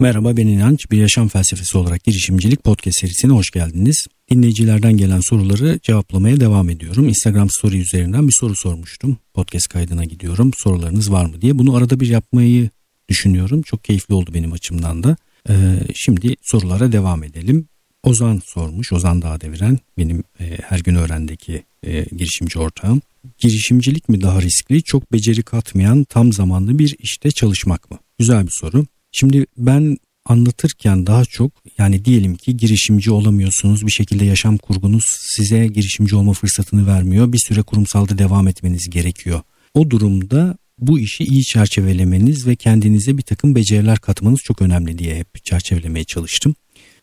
Merhaba ben İnanç. Bir Yaşam Felsefesi olarak girişimcilik podcast serisine hoş geldiniz. Dinleyicilerden gelen soruları cevaplamaya devam ediyorum. Instagram story üzerinden bir soru sormuştum. Podcast kaydına gidiyorum. Sorularınız var mı diye. Bunu arada bir yapmayı düşünüyorum. Çok keyifli oldu benim açımdan da. Ee, şimdi sorulara devam edelim. Ozan sormuş. Ozan Dağdeviren benim e, her gün öğrendeki e, girişimci ortağım. Girişimcilik mi daha riskli, çok beceri katmayan tam zamanlı bir işte çalışmak mı? Güzel bir soru. Şimdi ben anlatırken daha çok yani diyelim ki girişimci olamıyorsunuz bir şekilde yaşam kurgunuz size girişimci olma fırsatını vermiyor bir süre kurumsalda devam etmeniz gerekiyor. O durumda bu işi iyi çerçevelemeniz ve kendinize bir takım beceriler katmanız çok önemli diye hep çerçevelemeye çalıştım.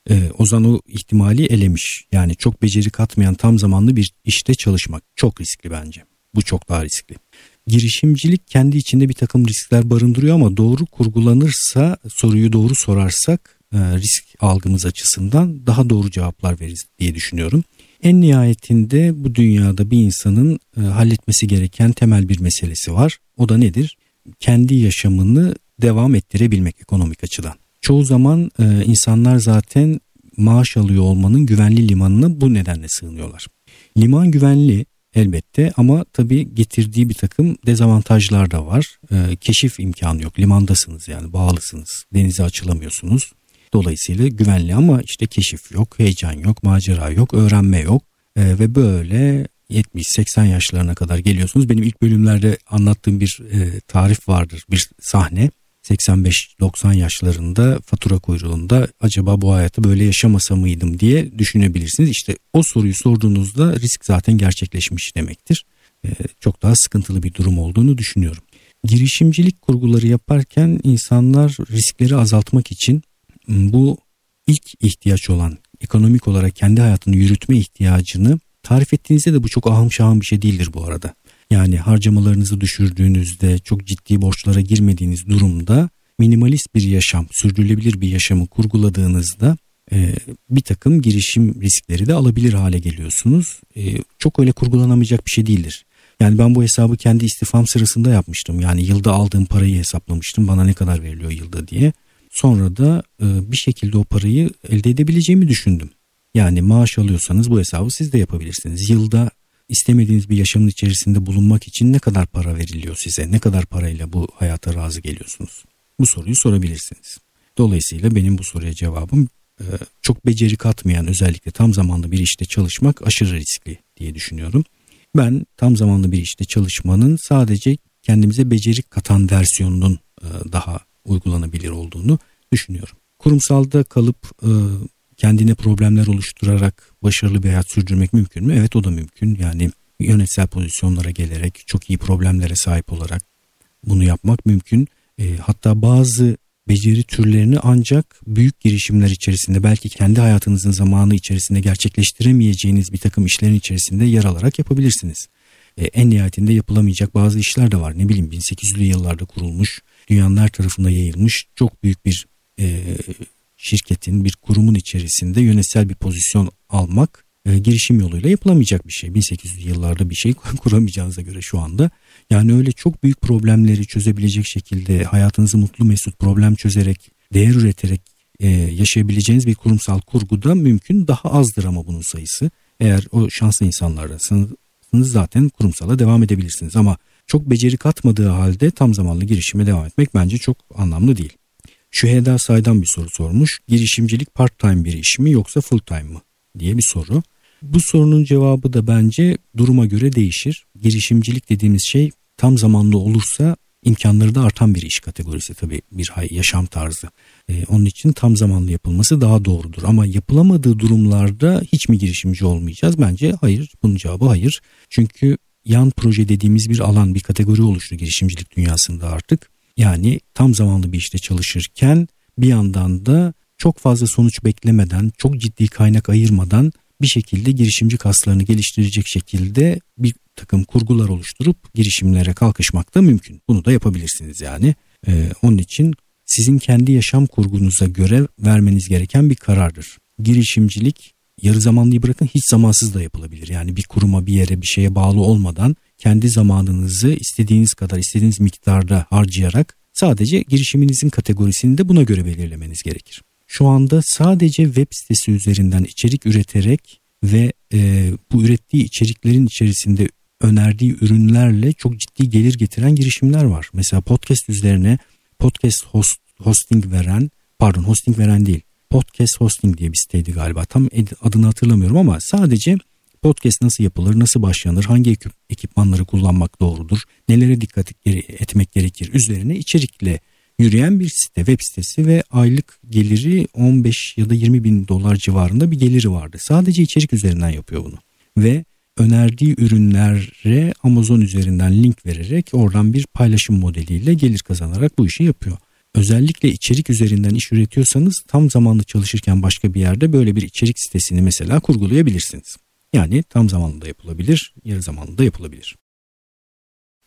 Ee, Ozan o ihtimali elemiş yani çok beceri katmayan tam zamanlı bir işte çalışmak çok riskli bence bu çok daha riskli girişimcilik kendi içinde bir takım riskler barındırıyor ama doğru kurgulanırsa soruyu doğru sorarsak e, risk algımız açısından daha doğru cevaplar veririz diye düşünüyorum. En nihayetinde bu dünyada bir insanın e, halletmesi gereken temel bir meselesi var. O da nedir? Kendi yaşamını devam ettirebilmek ekonomik açıdan. Çoğu zaman e, insanlar zaten maaş alıyor olmanın güvenli limanına bu nedenle sığınıyorlar. Liman güvenli elbette ama tabii getirdiği bir takım dezavantajlar da var. E, keşif imkanı yok. Limandasınız yani bağlısınız. Denize açılamıyorsunuz. Dolayısıyla güvenli ama işte keşif yok, heyecan yok, macera yok, öğrenme yok. E, ve böyle 70-80 yaşlarına kadar geliyorsunuz. Benim ilk bölümlerde anlattığım bir e, tarif vardır, bir sahne. 85-90 yaşlarında fatura kuyruğunda acaba bu hayatı böyle yaşamasa mıydım diye düşünebilirsiniz. İşte o soruyu sorduğunuzda risk zaten gerçekleşmiş demektir. Ee, çok daha sıkıntılı bir durum olduğunu düşünüyorum. Girişimcilik kurguları yaparken insanlar riskleri azaltmak için bu ilk ihtiyaç olan ekonomik olarak kendi hayatını yürütme ihtiyacını tarif ettiğinizde de bu çok ahım şahım bir şey değildir bu arada. Yani harcamalarınızı düşürdüğünüzde çok ciddi borçlara girmediğiniz durumda minimalist bir yaşam, sürdürülebilir bir yaşamı kurguladığınızda e, bir takım girişim riskleri de alabilir hale geliyorsunuz. E, çok öyle kurgulanamayacak bir şey değildir. Yani ben bu hesabı kendi istifam sırasında yapmıştım. Yani yılda aldığım parayı hesaplamıştım. Bana ne kadar veriliyor yılda diye. Sonra da e, bir şekilde o parayı elde edebileceğimi düşündüm. Yani maaş alıyorsanız bu hesabı siz de yapabilirsiniz. Yılda istemediğiniz bir yaşamın içerisinde bulunmak için ne kadar para veriliyor size? Ne kadar parayla bu hayata razı geliyorsunuz? Bu soruyu sorabilirsiniz. Dolayısıyla benim bu soruya cevabım e, çok beceri katmayan özellikle tam zamanlı bir işte çalışmak aşırı riskli diye düşünüyorum. Ben tam zamanlı bir işte çalışmanın sadece kendimize beceri katan versiyonunun e, daha uygulanabilir olduğunu düşünüyorum. Kurumsalda kalıp e, kendine problemler oluşturarak başarılı bir hayat sürdürmek mümkün mü? Evet o da mümkün. Yani yönetsel pozisyonlara gelerek çok iyi problemlere sahip olarak bunu yapmak mümkün. E, hatta bazı beceri türlerini ancak büyük girişimler içerisinde belki kendi hayatınızın zamanı içerisinde gerçekleştiremeyeceğiniz bir takım işlerin içerisinde yer alarak yapabilirsiniz. E, en nihayetinde yapılamayacak bazı işler de var. Ne bileyim 1800'lü yıllarda kurulmuş, dünyanın her tarafında yayılmış çok büyük bir e, şirketin, bir kurumun içerisinde yönetsel bir pozisyon almak e, girişim yoluyla yapılamayacak bir şey. 1800'lü yıllarda bir şey kuramayacağınıza göre şu anda. Yani öyle çok büyük problemleri çözebilecek şekilde hayatınızı mutlu mesut problem çözerek, değer üreterek e, yaşayabileceğiniz bir kurumsal kurguda mümkün daha azdır ama bunun sayısı. Eğer o şanslı insanlardansanız zaten kurumsala devam edebilirsiniz ama çok beceri katmadığı halde tam zamanlı girişime devam etmek bence çok anlamlı değil. Şüheda Say'dan bir soru sormuş. Girişimcilik part time bir iş mi yoksa full time mı diye bir soru. Bu sorunun cevabı da bence duruma göre değişir. Girişimcilik dediğimiz şey tam zamanlı olursa imkanları da artan bir iş kategorisi tabii bir yaşam tarzı. Ee, onun için tam zamanlı yapılması daha doğrudur. Ama yapılamadığı durumlarda hiç mi girişimci olmayacağız? Bence hayır. Bunun cevabı hayır. Çünkü yan proje dediğimiz bir alan, bir kategori oluştu girişimcilik dünyasında artık. Yani tam zamanlı bir işte çalışırken bir yandan da çok fazla sonuç beklemeden, çok ciddi kaynak ayırmadan bir şekilde girişimci kaslarını geliştirecek şekilde bir takım kurgular oluşturup girişimlere kalkışmak da mümkün. Bunu da yapabilirsiniz yani. Ee, onun için sizin kendi yaşam kurgunuza göre vermeniz gereken bir karardır. Girişimcilik yarı zamanlıyı bırakın hiç zamansız da yapılabilir. Yani bir kuruma bir yere bir şeye bağlı olmadan kendi zamanınızı istediğiniz kadar istediğiniz miktarda harcayarak Sadece girişiminizin kategorisini de buna göre belirlemeniz gerekir. Şu anda sadece web sitesi üzerinden içerik üreterek ve e, bu ürettiği içeriklerin içerisinde önerdiği ürünlerle çok ciddi gelir getiren girişimler var. Mesela podcast üzerine podcast host, hosting veren, pardon hosting veren değil, podcast hosting diye bir siteydi galiba. Tam adını hatırlamıyorum ama sadece podcast nasıl yapılır, nasıl başlanır, hangi ekip, ekipmanları kullanmak doğrudur, nelere dikkat etmek gerekir üzerine içerikle yürüyen bir site, web sitesi ve aylık geliri 15 ya da 20 bin dolar civarında bir geliri vardı. Sadece içerik üzerinden yapıyor bunu. Ve önerdiği ürünlere Amazon üzerinden link vererek oradan bir paylaşım modeliyle gelir kazanarak bu işi yapıyor. Özellikle içerik üzerinden iş üretiyorsanız tam zamanlı çalışırken başka bir yerde böyle bir içerik sitesini mesela kurgulayabilirsiniz. Yani tam zamanlı da yapılabilir, yarı zamanlı da yapılabilir.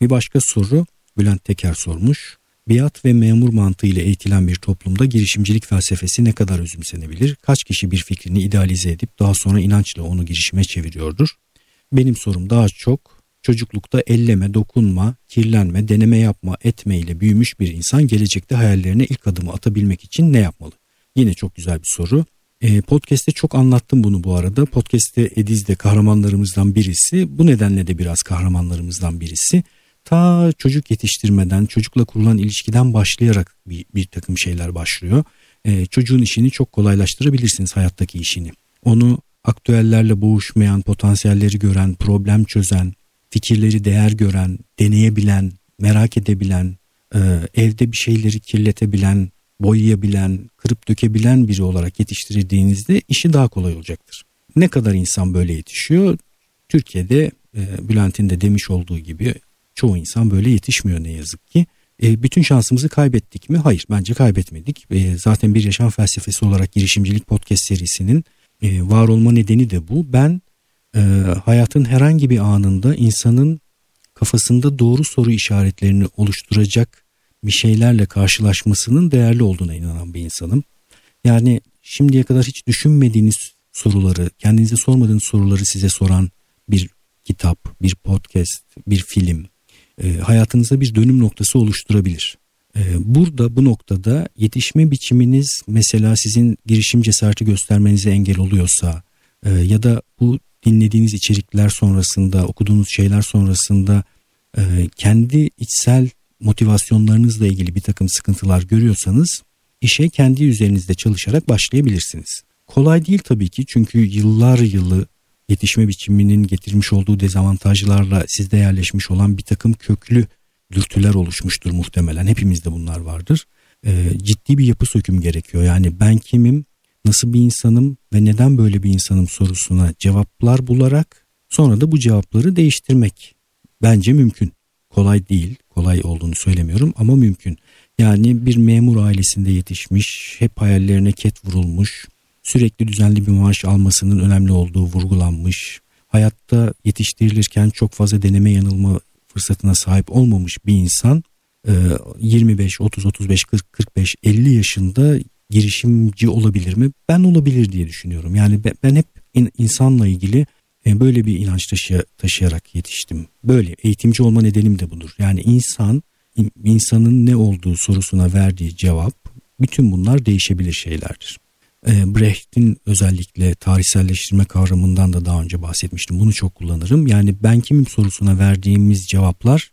Bir başka soru Bülent Teker sormuş. Biat ve memur mantığıyla eğitilen bir toplumda girişimcilik felsefesi ne kadar özümsenebilir? Kaç kişi bir fikrini idealize edip daha sonra inançla onu girişime çeviriyordur? Benim sorum daha çok çocuklukta elleme, dokunma, kirlenme, deneme yapma, etme ile büyümüş bir insan gelecekte hayallerine ilk adımı atabilmek için ne yapmalı? Yine çok güzel bir soru. E, podcast'te çok anlattım bunu bu arada. Podcast'te Ediz de kahramanlarımızdan birisi. Bu nedenle de biraz kahramanlarımızdan birisi. Ta çocuk yetiştirmeden, çocukla kurulan ilişkiden başlayarak bir, bir takım şeyler başlıyor. E, çocuğun işini çok kolaylaştırabilirsiniz hayattaki işini. Onu aktüellerle boğuşmayan, potansiyelleri gören, problem çözen, fikirleri değer gören, deneyebilen, merak edebilen, e, evde bir şeyleri kirletebilen, boyayabilen, kırıp dökebilen biri olarak yetiştirdiğinizde işi daha kolay olacaktır. Ne kadar insan böyle yetişiyor? Türkiye'de e, Bülent'in de demiş olduğu gibi çoğu insan böyle yetişmiyor ne yazık ki. E, bütün şansımızı kaybettik mi? Hayır bence kaybetmedik. E, zaten bir yaşam felsefesi olarak girişimcilik podcast serisinin e, var olma nedeni de bu. Ben e, hayatın herhangi bir anında insanın kafasında doğru soru işaretlerini oluşturacak bir şeylerle karşılaşmasının değerli olduğuna inanan bir insanım. Yani şimdiye kadar hiç düşünmediğiniz soruları, kendinize sormadığınız soruları size soran bir kitap, bir podcast, bir film e, hayatınıza bir dönüm noktası oluşturabilir. E, burada bu noktada yetişme biçiminiz mesela sizin girişim cesareti göstermenize engel oluyorsa e, ya da bu dinlediğiniz içerikler sonrasında, okuduğunuz şeyler sonrasında e, kendi içsel motivasyonlarınızla ilgili bir takım sıkıntılar görüyorsanız işe kendi üzerinizde çalışarak başlayabilirsiniz. Kolay değil tabii ki çünkü yıllar yılı yetişme biçiminin getirmiş olduğu dezavantajlarla sizde yerleşmiş olan bir takım köklü dürtüler oluşmuştur muhtemelen. Hepimizde bunlar vardır. Ee, ciddi bir yapı söküm gerekiyor. Yani ben kimim, nasıl bir insanım ve neden böyle bir insanım sorusuna cevaplar bularak sonra da bu cevapları değiştirmek bence mümkün. Kolay değil, kolay olduğunu söylemiyorum ama mümkün. Yani bir memur ailesinde yetişmiş, hep hayallerine ket vurulmuş, sürekli düzenli bir maaş almasının önemli olduğu vurgulanmış, hayatta yetiştirilirken çok fazla deneme yanılma fırsatına sahip olmamış bir insan 25, 30, 35, 40, 45, 50 yaşında girişimci olabilir mi? Ben olabilir diye düşünüyorum. Yani ben hep insanla ilgili böyle bir inanç taşıya, taşıyarak yetiştim. Böyle eğitimci olma nedenim de budur. Yani insan insanın ne olduğu sorusuna verdiği cevap bütün bunlar değişebilir şeylerdir. E, Brecht'in özellikle tarihselleştirme kavramından da daha önce bahsetmiştim. Bunu çok kullanırım. Yani ben kimim sorusuna verdiğimiz cevaplar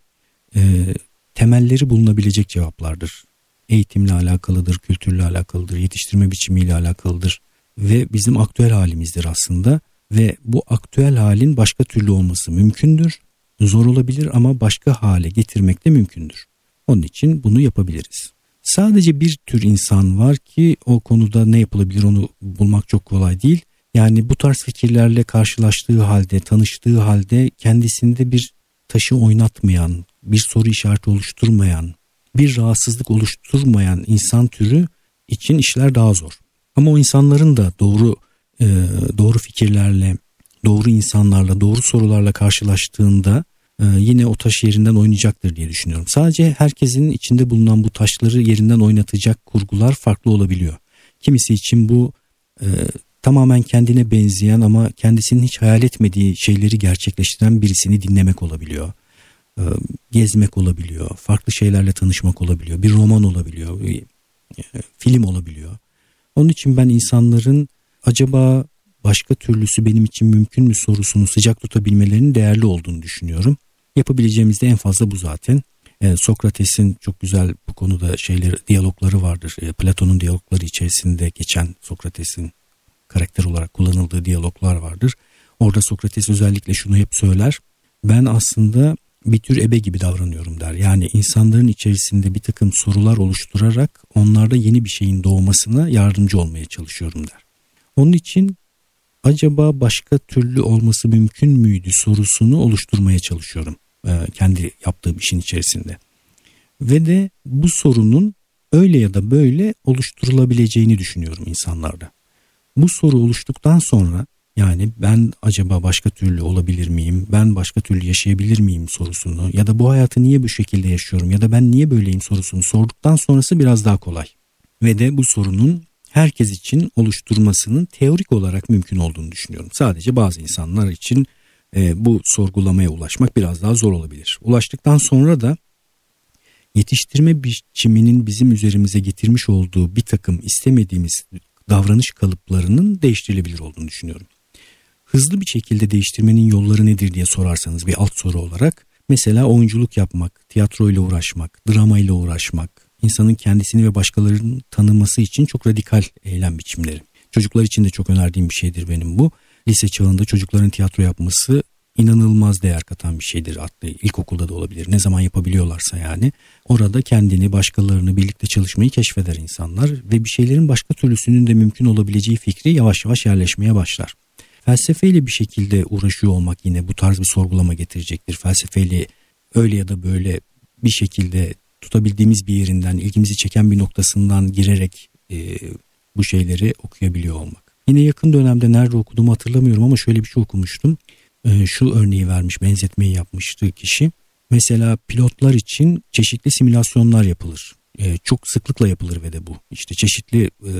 e, temelleri bulunabilecek cevaplardır. Eğitimle alakalıdır, kültürle alakalıdır, yetiştirme biçimiyle alakalıdır ve bizim aktüel halimizdir aslında ve bu aktüel halin başka türlü olması mümkündür. Zor olabilir ama başka hale getirmek de mümkündür. Onun için bunu yapabiliriz. Sadece bir tür insan var ki o konuda ne yapılabilir onu bulmak çok kolay değil. Yani bu tarz fikirlerle karşılaştığı halde, tanıştığı halde kendisinde bir taşı oynatmayan, bir soru işareti oluşturmayan, bir rahatsızlık oluşturmayan insan türü için işler daha zor. Ama o insanların da doğru e, doğru fikirlerle, doğru insanlarla, doğru sorularla karşılaştığında e, yine o taş yerinden oynayacaktır diye düşünüyorum. Sadece herkesin içinde bulunan bu taşları yerinden oynatacak kurgular farklı olabiliyor. Kimisi için bu e, tamamen kendine benzeyen ama kendisinin hiç hayal etmediği şeyleri gerçekleştiren birisini dinlemek olabiliyor. e, gezmek olabiliyor, farklı şeylerle tanışmak olabiliyor, bir roman olabiliyor, bir e, film olabiliyor. Onun için ben insanların acaba başka türlüsü benim için mümkün mü sorusunu sıcak tutabilmelerinin değerli olduğunu düşünüyorum. Yapabileceğimiz de en fazla bu zaten. E, Sokrates'in çok güzel bu konuda şeyleri, diyalogları vardır. E, Platon'un diyalogları içerisinde geçen Sokrates'in karakter olarak kullanıldığı diyaloglar vardır. Orada Sokrates özellikle şunu hep söyler. Ben aslında bir tür ebe gibi davranıyorum der. Yani insanların içerisinde bir takım sorular oluşturarak onlarda yeni bir şeyin doğmasına yardımcı olmaya çalışıyorum der. Onun için acaba başka türlü olması mümkün müydü sorusunu oluşturmaya çalışıyorum e, kendi yaptığım işin içerisinde. Ve de bu sorunun öyle ya da böyle oluşturulabileceğini düşünüyorum insanlarda. Bu soru oluştuktan sonra yani ben acaba başka türlü olabilir miyim? Ben başka türlü yaşayabilir miyim sorusunu ya da bu hayatı niye bu şekilde yaşıyorum ya da ben niye böyleyim sorusunu sorduktan sonrası biraz daha kolay. Ve de bu sorunun herkes için oluşturmasının teorik olarak mümkün olduğunu düşünüyorum. Sadece bazı insanlar için e, bu sorgulamaya ulaşmak biraz daha zor olabilir. Ulaştıktan sonra da yetiştirme biçiminin bizim üzerimize getirmiş olduğu bir takım istemediğimiz davranış kalıplarının değiştirilebilir olduğunu düşünüyorum. Hızlı bir şekilde değiştirmenin yolları nedir diye sorarsanız bir alt soru olarak mesela oyunculuk yapmak, tiyatroyla uğraşmak, dramayla uğraşmak, insanın kendisini ve başkalarının tanıması için çok radikal eylem biçimleri. Çocuklar için de çok önerdiğim bir şeydir benim bu. Lise çağında çocukların tiyatro yapması inanılmaz değer katan bir şeydir. Atlı ilkokulda da olabilir. Ne zaman yapabiliyorlarsa yani. Orada kendini, başkalarını birlikte çalışmayı keşfeder insanlar ve bir şeylerin başka türlüsünün de mümkün olabileceği fikri yavaş yavaş yerleşmeye başlar. Felsefeyle bir şekilde uğraşıyor olmak yine bu tarz bir sorgulama getirecektir. Felsefeyle öyle ya da böyle bir şekilde tutabildiğimiz bir yerinden, ilgimizi çeken bir noktasından girerek e, bu şeyleri okuyabiliyor olmak. Yine yakın dönemde nerede okuduğumu hatırlamıyorum ama şöyle bir şey okumuştum. E, şu örneği vermiş, benzetmeyi yapmıştı kişi. Mesela pilotlar için çeşitli simülasyonlar yapılır. E, çok sıklıkla yapılır ve de bu. İşte çeşitli e,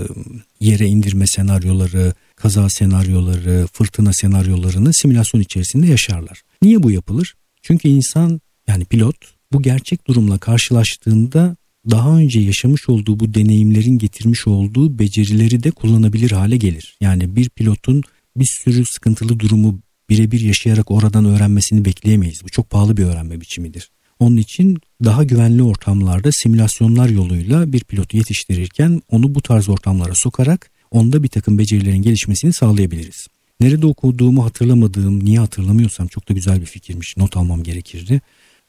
yere indirme senaryoları, kaza senaryoları, fırtına senaryolarını simülasyon içerisinde yaşarlar. Niye bu yapılır? Çünkü insan yani pilot bu gerçek durumla karşılaştığında daha önce yaşamış olduğu bu deneyimlerin getirmiş olduğu becerileri de kullanabilir hale gelir. Yani bir pilotun bir sürü sıkıntılı durumu birebir yaşayarak oradan öğrenmesini bekleyemeyiz. Bu çok pahalı bir öğrenme biçimidir. Onun için daha güvenli ortamlarda simülasyonlar yoluyla bir pilotu yetiştirirken onu bu tarz ortamlara sokarak onda bir takım becerilerin gelişmesini sağlayabiliriz. Nerede okuduğumu hatırlamadığım, niye hatırlamıyorsam çok da güzel bir fikirmiş. Not almam gerekirdi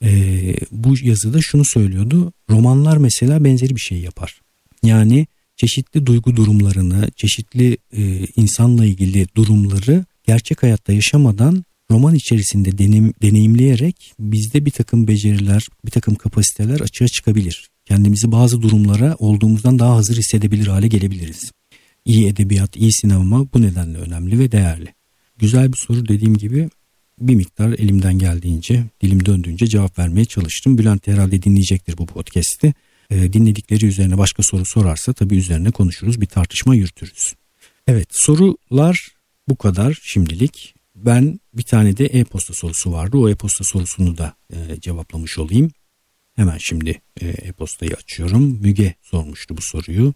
e, bu yazıda şunu söylüyordu. Romanlar mesela benzeri bir şey yapar. Yani çeşitli duygu durumlarını, çeşitli e, insanla ilgili durumları gerçek hayatta yaşamadan roman içerisinde deneyim, deneyimleyerek bizde bir takım beceriler, bir takım kapasiteler açığa çıkabilir. Kendimizi bazı durumlara olduğumuzdan daha hazır hissedebilir hale gelebiliriz. İyi edebiyat, iyi sinema bu nedenle önemli ve değerli. Güzel bir soru dediğim gibi bir miktar elimden geldiğince, dilim döndüğünce cevap vermeye çalıştım. Bülent herhalde dinleyecektir bu podcast'i. E, dinledikleri üzerine başka soru sorarsa tabii üzerine konuşuruz, bir tartışma yürütürüz. Evet, sorular bu kadar şimdilik. Ben bir tane de e-posta sorusu vardı. O e-posta sorusunu da e, cevaplamış olayım. Hemen şimdi e, e-postayı açıyorum. Müge sormuştu bu soruyu.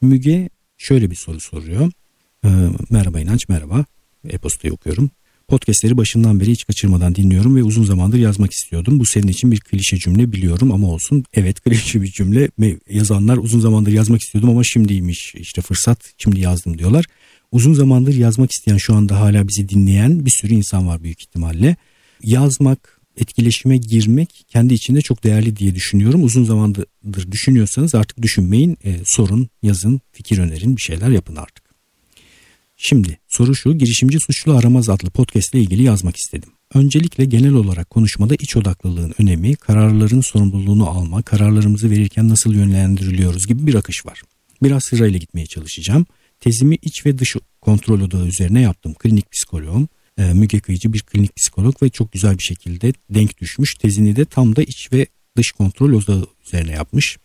Müge şöyle bir soru soruyor. E, merhaba İnanç, merhaba. E-postayı okuyorum. Podcastleri başından beri hiç kaçırmadan dinliyorum ve uzun zamandır yazmak istiyordum. Bu senin için bir klişe cümle biliyorum ama olsun. Evet klişe bir cümle. Yazanlar uzun zamandır yazmak istiyordum ama şimdiymiş işte fırsat şimdi yazdım diyorlar. Uzun zamandır yazmak isteyen şu anda hala bizi dinleyen bir sürü insan var büyük ihtimalle. Yazmak, etkileşime girmek kendi içinde çok değerli diye düşünüyorum. Uzun zamandır düşünüyorsanız artık düşünmeyin, e, sorun, yazın, fikir önerin bir şeyler yapın artık. Şimdi soru şu girişimci suçlu aramaz adlı podcast ile ilgili yazmak istedim. Öncelikle genel olarak konuşmada iç odaklılığın önemi, kararların sorumluluğunu alma, kararlarımızı verirken nasıl yönlendiriliyoruz gibi bir akış var. Biraz sırayla gitmeye çalışacağım. Tezimi iç ve dış kontrol odağı üzerine yaptım. Klinik psikoloğum, e, Müge Kıyıcı bir klinik psikolog ve çok güzel bir şekilde denk düşmüş. Tezini de tam da iç ve dış kontrol odağı üzerine yapmış.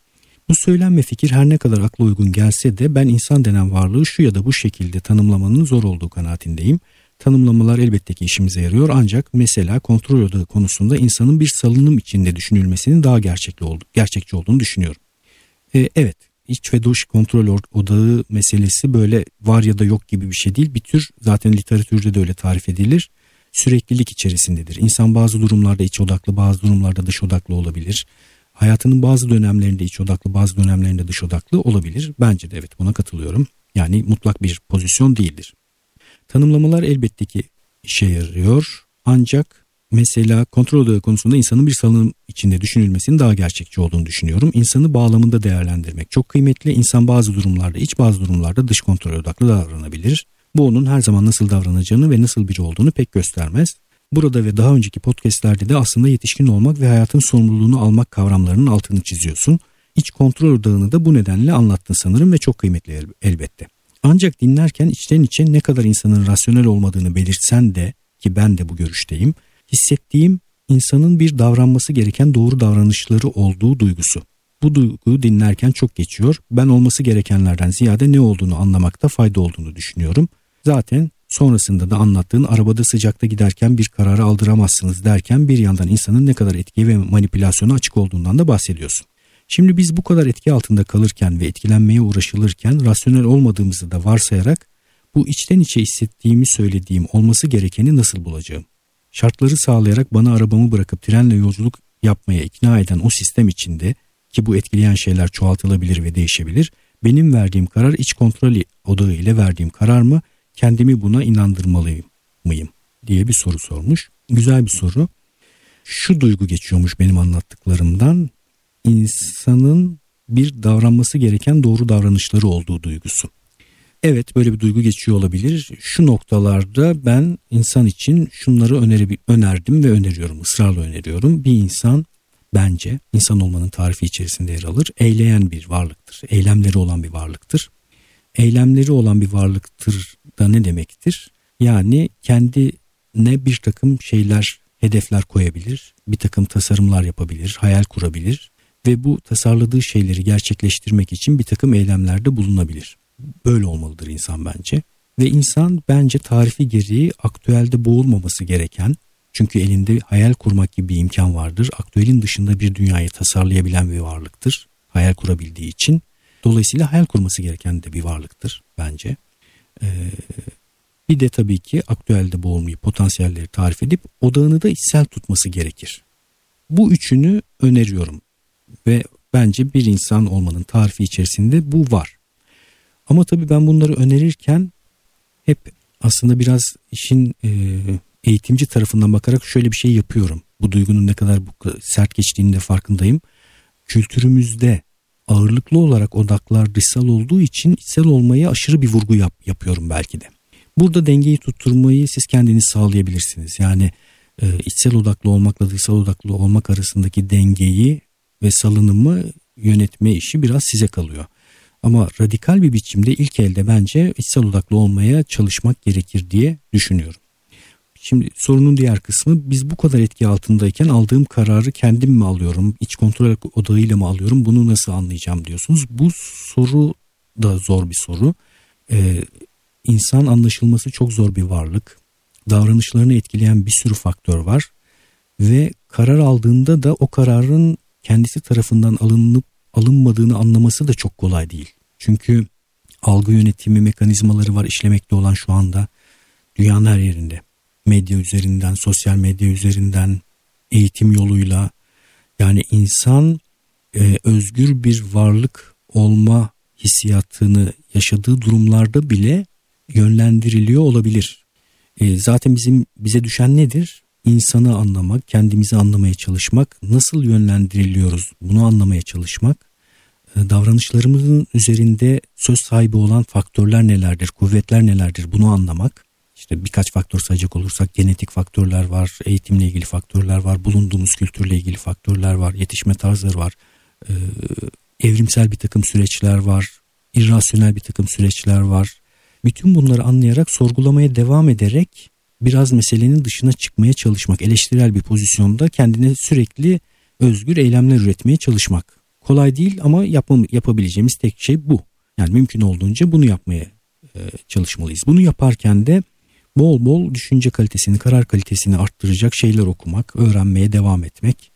Bu söylem ve fikir her ne kadar akla uygun gelse de ben insan denen varlığı şu ya da bu şekilde tanımlamanın zor olduğu kanaatindeyim. tanımlamalar elbette ki işimize yarıyor ancak mesela kontrol odağı konusunda insanın bir salınım içinde düşünülmesinin daha gerçekli oldu, gerçekçi olduğunu düşünüyorum. Ee, evet iç ve dış kontrol odağı meselesi böyle var ya da yok gibi bir şey değil. Bir tür zaten literatürde de öyle tarif edilir. Süreklilik içerisindedir. İnsan bazı durumlarda iç odaklı bazı durumlarda dış odaklı olabilir. Hayatının bazı dönemlerinde iç odaklı bazı dönemlerinde dış odaklı olabilir. Bence de evet buna katılıyorum. Yani mutlak bir pozisyon değildir. Tanımlamalar elbette ki işe yarıyor. Ancak mesela kontrol odağı konusunda insanın bir salınım içinde düşünülmesinin daha gerçekçi olduğunu düşünüyorum. İnsanı bağlamında değerlendirmek çok kıymetli. İnsan bazı durumlarda iç bazı durumlarda dış kontrol odaklı davranabilir. Bu onun her zaman nasıl davranacağını ve nasıl biri olduğunu pek göstermez. Burada ve daha önceki podcastlerde de aslında yetişkin olmak ve hayatın sorumluluğunu almak kavramlarının altını çiziyorsun. İç kontrol odağını da bu nedenle anlattın sanırım ve çok kıymetli el- elbette. Ancak dinlerken içten içe ne kadar insanın rasyonel olmadığını belirtsen de ki ben de bu görüşteyim, hissettiğim insanın bir davranması gereken doğru davranışları olduğu duygusu. Bu duyguyu dinlerken çok geçiyor. Ben olması gerekenlerden ziyade ne olduğunu anlamakta fayda olduğunu düşünüyorum. Zaten sonrasında da anlattığın arabada sıcakta giderken bir kararı aldıramazsınız derken bir yandan insanın ne kadar etki ve manipülasyona açık olduğundan da bahsediyorsun. Şimdi biz bu kadar etki altında kalırken ve etkilenmeye uğraşılırken rasyonel olmadığımızı da varsayarak bu içten içe hissettiğimi söylediğim olması gerekeni nasıl bulacağım? Şartları sağlayarak bana arabamı bırakıp trenle yolculuk yapmaya ikna eden o sistem içinde ki bu etkileyen şeyler çoğaltılabilir ve değişebilir. Benim verdiğim karar iç kontrol odağı ile verdiğim karar mı? Kendimi buna inandırmalıyım mıyım? diye bir soru sormuş. Güzel bir soru. Şu duygu geçiyormuş benim anlattıklarımdan insanın bir davranması gereken doğru davranışları olduğu duygusu. Evet böyle bir duygu geçiyor olabilir. Şu noktalarda ben insan için şunları öneri, önerdim ve öneriyorum, ısrarla öneriyorum. Bir insan bence insan olmanın tarifi içerisinde yer alır. Eyleyen bir varlıktır. Eylemleri olan bir varlıktır. Eylemleri olan bir varlıktır da ne demektir? Yani kendine bir takım şeyler, hedefler koyabilir, bir takım tasarımlar yapabilir, hayal kurabilir ve bu tasarladığı şeyleri gerçekleştirmek için bir takım eylemlerde bulunabilir. Böyle olmalıdır insan bence. Ve insan bence tarifi gereği aktüelde boğulmaması gereken çünkü elinde hayal kurmak gibi bir imkan vardır. Aktüelin dışında bir dünyayı tasarlayabilen bir varlıktır. Hayal kurabildiği için. Dolayısıyla hayal kurması gereken de bir varlıktır bence. Ee, bir de tabii ki aktüelde boğulmayı, potansiyelleri tarif edip odağını da içsel tutması gerekir. Bu üçünü öneriyorum ve bence bir insan olmanın tarifi içerisinde bu var. Ama tabii ben bunları önerirken hep aslında biraz işin e, eğitimci tarafından bakarak şöyle bir şey yapıyorum. Bu duygunun ne kadar bu sert geçtiğini de farkındayım. Kültürümüzde ağırlıklı olarak odaklar dışsal olduğu için içsel olmaya aşırı bir vurgu yap, yapıyorum belki de. Burada dengeyi tutturmayı siz kendiniz sağlayabilirsiniz. Yani e, içsel odaklı olmakla dışsal odaklı olmak arasındaki dengeyi ve salınımı yönetme işi biraz size kalıyor. Ama radikal bir biçimde ilk elde bence içsel odaklı olmaya çalışmak gerekir diye düşünüyorum. Şimdi sorunun diğer kısmı biz bu kadar etki altındayken aldığım kararı kendim mi alıyorum, iç kontrol odağıyla mı alıyorum bunu nasıl anlayacağım diyorsunuz. Bu soru da zor bir soru. Ee, insan anlaşılması çok zor bir varlık. Davranışlarını etkileyen bir sürü faktör var. Ve karar aldığında da o kararın kendisi tarafından alınıp alınmadığını anlaması da çok kolay değil. Çünkü algı yönetimi mekanizmaları var işlemekte olan şu anda dünyanın her yerinde. Medya üzerinden, sosyal medya üzerinden, eğitim yoluyla yani insan e, özgür bir varlık olma hissiyatını yaşadığı durumlarda bile yönlendiriliyor olabilir. E, zaten bizim bize düşen nedir? insanı anlamak, kendimizi anlamaya çalışmak, nasıl yönlendiriliyoruz bunu anlamaya çalışmak, e, davranışlarımızın üzerinde söz sahibi olan faktörler nelerdir, kuvvetler nelerdir bunu anlamak. İşte birkaç faktör sayacak olursak genetik faktörler var, eğitimle ilgili faktörler var, bulunduğumuz kültürle ilgili faktörler var, yetişme tarzları var, e, evrimsel bir takım süreçler var, irrasyonel bir takım süreçler var. Bütün bunları anlayarak sorgulamaya devam ederek biraz meselenin dışına çıkmaya çalışmak, eleştirel bir pozisyonda kendine sürekli özgür eylemler üretmeye çalışmak. Kolay değil ama yapmam, yapabileceğimiz tek şey bu. Yani mümkün olduğunca bunu yapmaya e, çalışmalıyız. Bunu yaparken de bol bol düşünce kalitesini, karar kalitesini arttıracak şeyler okumak, öğrenmeye devam etmek,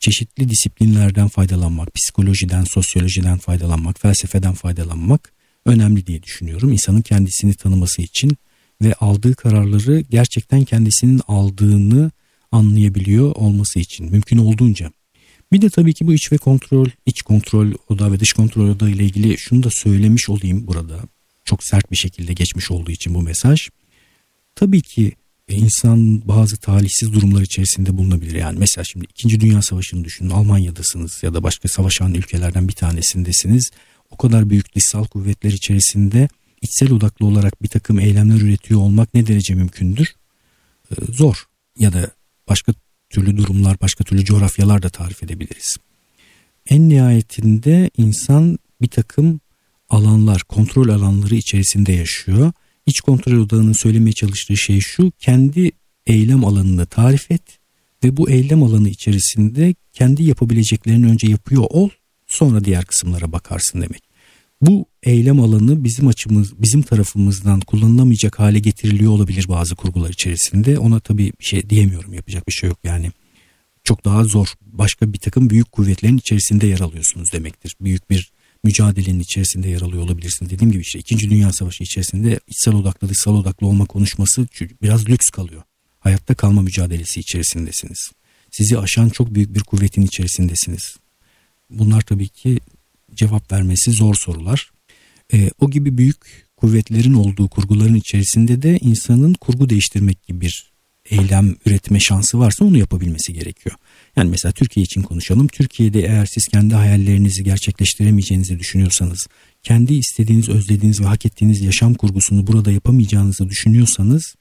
çeşitli disiplinlerden faydalanmak, psikolojiden, sosyolojiden faydalanmak, felsefeden faydalanmak önemli diye düşünüyorum. İnsanın kendisini tanıması için ve aldığı kararları gerçekten kendisinin aldığını anlayabiliyor olması için mümkün olduğunca. Bir de tabii ki bu iç ve kontrol, iç kontrol oda ve dış kontrol oda ile ilgili şunu da söylemiş olayım burada. Çok sert bir şekilde geçmiş olduğu için bu mesaj. Tabii ki insan bazı talihsiz durumlar içerisinde bulunabilir. Yani mesela şimdi 2. Dünya Savaşı'nı düşünün. Almanya'dasınız ya da başka savaşan ülkelerden bir tanesindesiniz. O kadar büyük dışsal kuvvetler içerisinde içsel odaklı olarak bir takım eylemler üretiyor olmak ne derece mümkündür? Ee, zor ya da başka türlü durumlar, başka türlü coğrafyalar da tarif edebiliriz. En nihayetinde insan bir takım alanlar, kontrol alanları içerisinde yaşıyor. İç kontrol odağının söylemeye çalıştığı şey şu, kendi eylem alanını tarif et ve bu eylem alanı içerisinde kendi yapabileceklerini önce yapıyor ol, sonra diğer kısımlara bakarsın demek. Bu eylem alanı bizim açımız, bizim tarafımızdan kullanılamayacak hale getiriliyor olabilir bazı kurgular içerisinde. Ona tabii bir şey diyemiyorum, yapacak bir şey yok yani. Çok daha zor. Başka bir takım büyük kuvvetlerin içerisinde yer alıyorsunuz demektir. Büyük bir mücadelenin içerisinde yer alıyor olabilirsin. Dediğim gibi işte 2. Dünya Savaşı içerisinde içsel odaklı dışsal odaklı olma konuşması biraz lüks kalıyor. Hayatta kalma mücadelesi içerisindesiniz. Sizi aşan çok büyük bir kuvvetin içerisindesiniz. Bunlar tabii ki cevap vermesi zor sorular. E, o gibi büyük kuvvetlerin olduğu kurguların içerisinde de insanın kurgu değiştirmek gibi bir eylem üretme şansı varsa onu yapabilmesi gerekiyor. Yani mesela Türkiye için konuşalım. Türkiye'de eğer siz kendi hayallerinizi gerçekleştiremeyeceğinizi düşünüyorsanız, kendi istediğiniz, özlediğiniz ve hak ettiğiniz yaşam kurgusunu burada yapamayacağınızı düşünüyorsanız,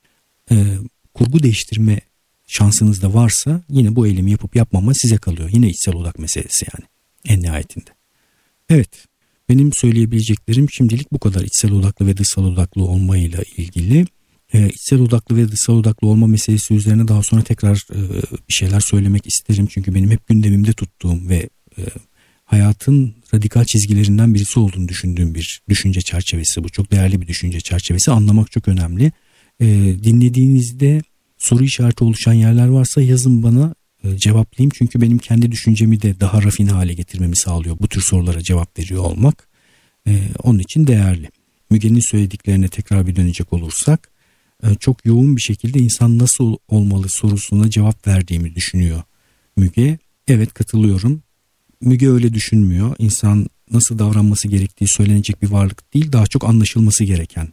e, kurgu değiştirme şansınız da varsa yine bu eylemi yapıp yapmama size kalıyor. Yine içsel odak meselesi yani en nihayetinde. Evet benim söyleyebileceklerim şimdilik bu kadar içsel odaklı ve dışsal odaklı olmayla ilgili. Ee, içsel odaklı ve dışsal odaklı olma meselesi üzerine daha sonra tekrar e, bir şeyler söylemek isterim. Çünkü benim hep gündemimde tuttuğum ve e, hayatın radikal çizgilerinden birisi olduğunu düşündüğüm bir düşünce çerçevesi bu. Çok değerli bir düşünce çerçevesi. Anlamak çok önemli. E, dinlediğinizde soru işareti oluşan yerler varsa yazın bana e, cevaplayayım. Çünkü benim kendi düşüncemi de daha rafine hale getirmemi sağlıyor bu tür sorulara cevap veriyor olmak. E, onun için değerli. Müge'nin söylediklerine tekrar bir dönecek olursak e, çok yoğun bir şekilde insan nasıl olmalı sorusuna cevap verdiğimi düşünüyor Müge. Evet katılıyorum. Müge öyle düşünmüyor. İnsan nasıl davranması gerektiği söylenecek bir varlık değil daha çok anlaşılması gereken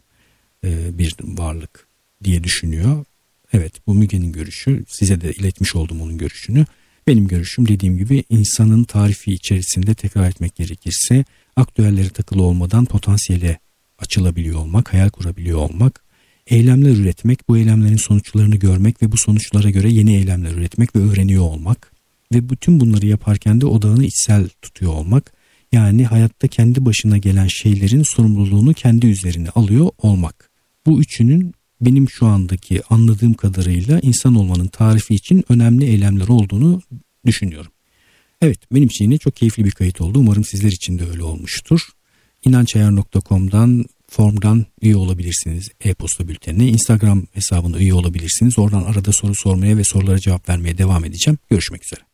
bir varlık diye düşünüyor. Evet bu Müge'nin görüşü size de iletmiş oldum onun görüşünü. Benim görüşüm dediğim gibi insanın tarifi içerisinde tekrar etmek gerekirse aktüellere takılı olmadan potansiyele açılabiliyor olmak, hayal kurabiliyor olmak, eylemler üretmek, bu eylemlerin sonuçlarını görmek ve bu sonuçlara göre yeni eylemler üretmek ve öğreniyor olmak ve bütün bunları yaparken de odağını içsel tutuyor olmak yani hayatta kendi başına gelen şeylerin sorumluluğunu kendi üzerine alıyor olmak. Bu üçünün benim şu andaki anladığım kadarıyla insan olmanın tarifi için önemli eylemler olduğunu düşünüyorum. Evet benim için yine çok keyifli bir kayıt oldu. Umarım sizler için de öyle olmuştur. İnançayar.com'dan formdan üye olabilirsiniz e-posta bültenine. Instagram hesabına üye olabilirsiniz. Oradan arada soru sormaya ve sorulara cevap vermeye devam edeceğim. Görüşmek üzere.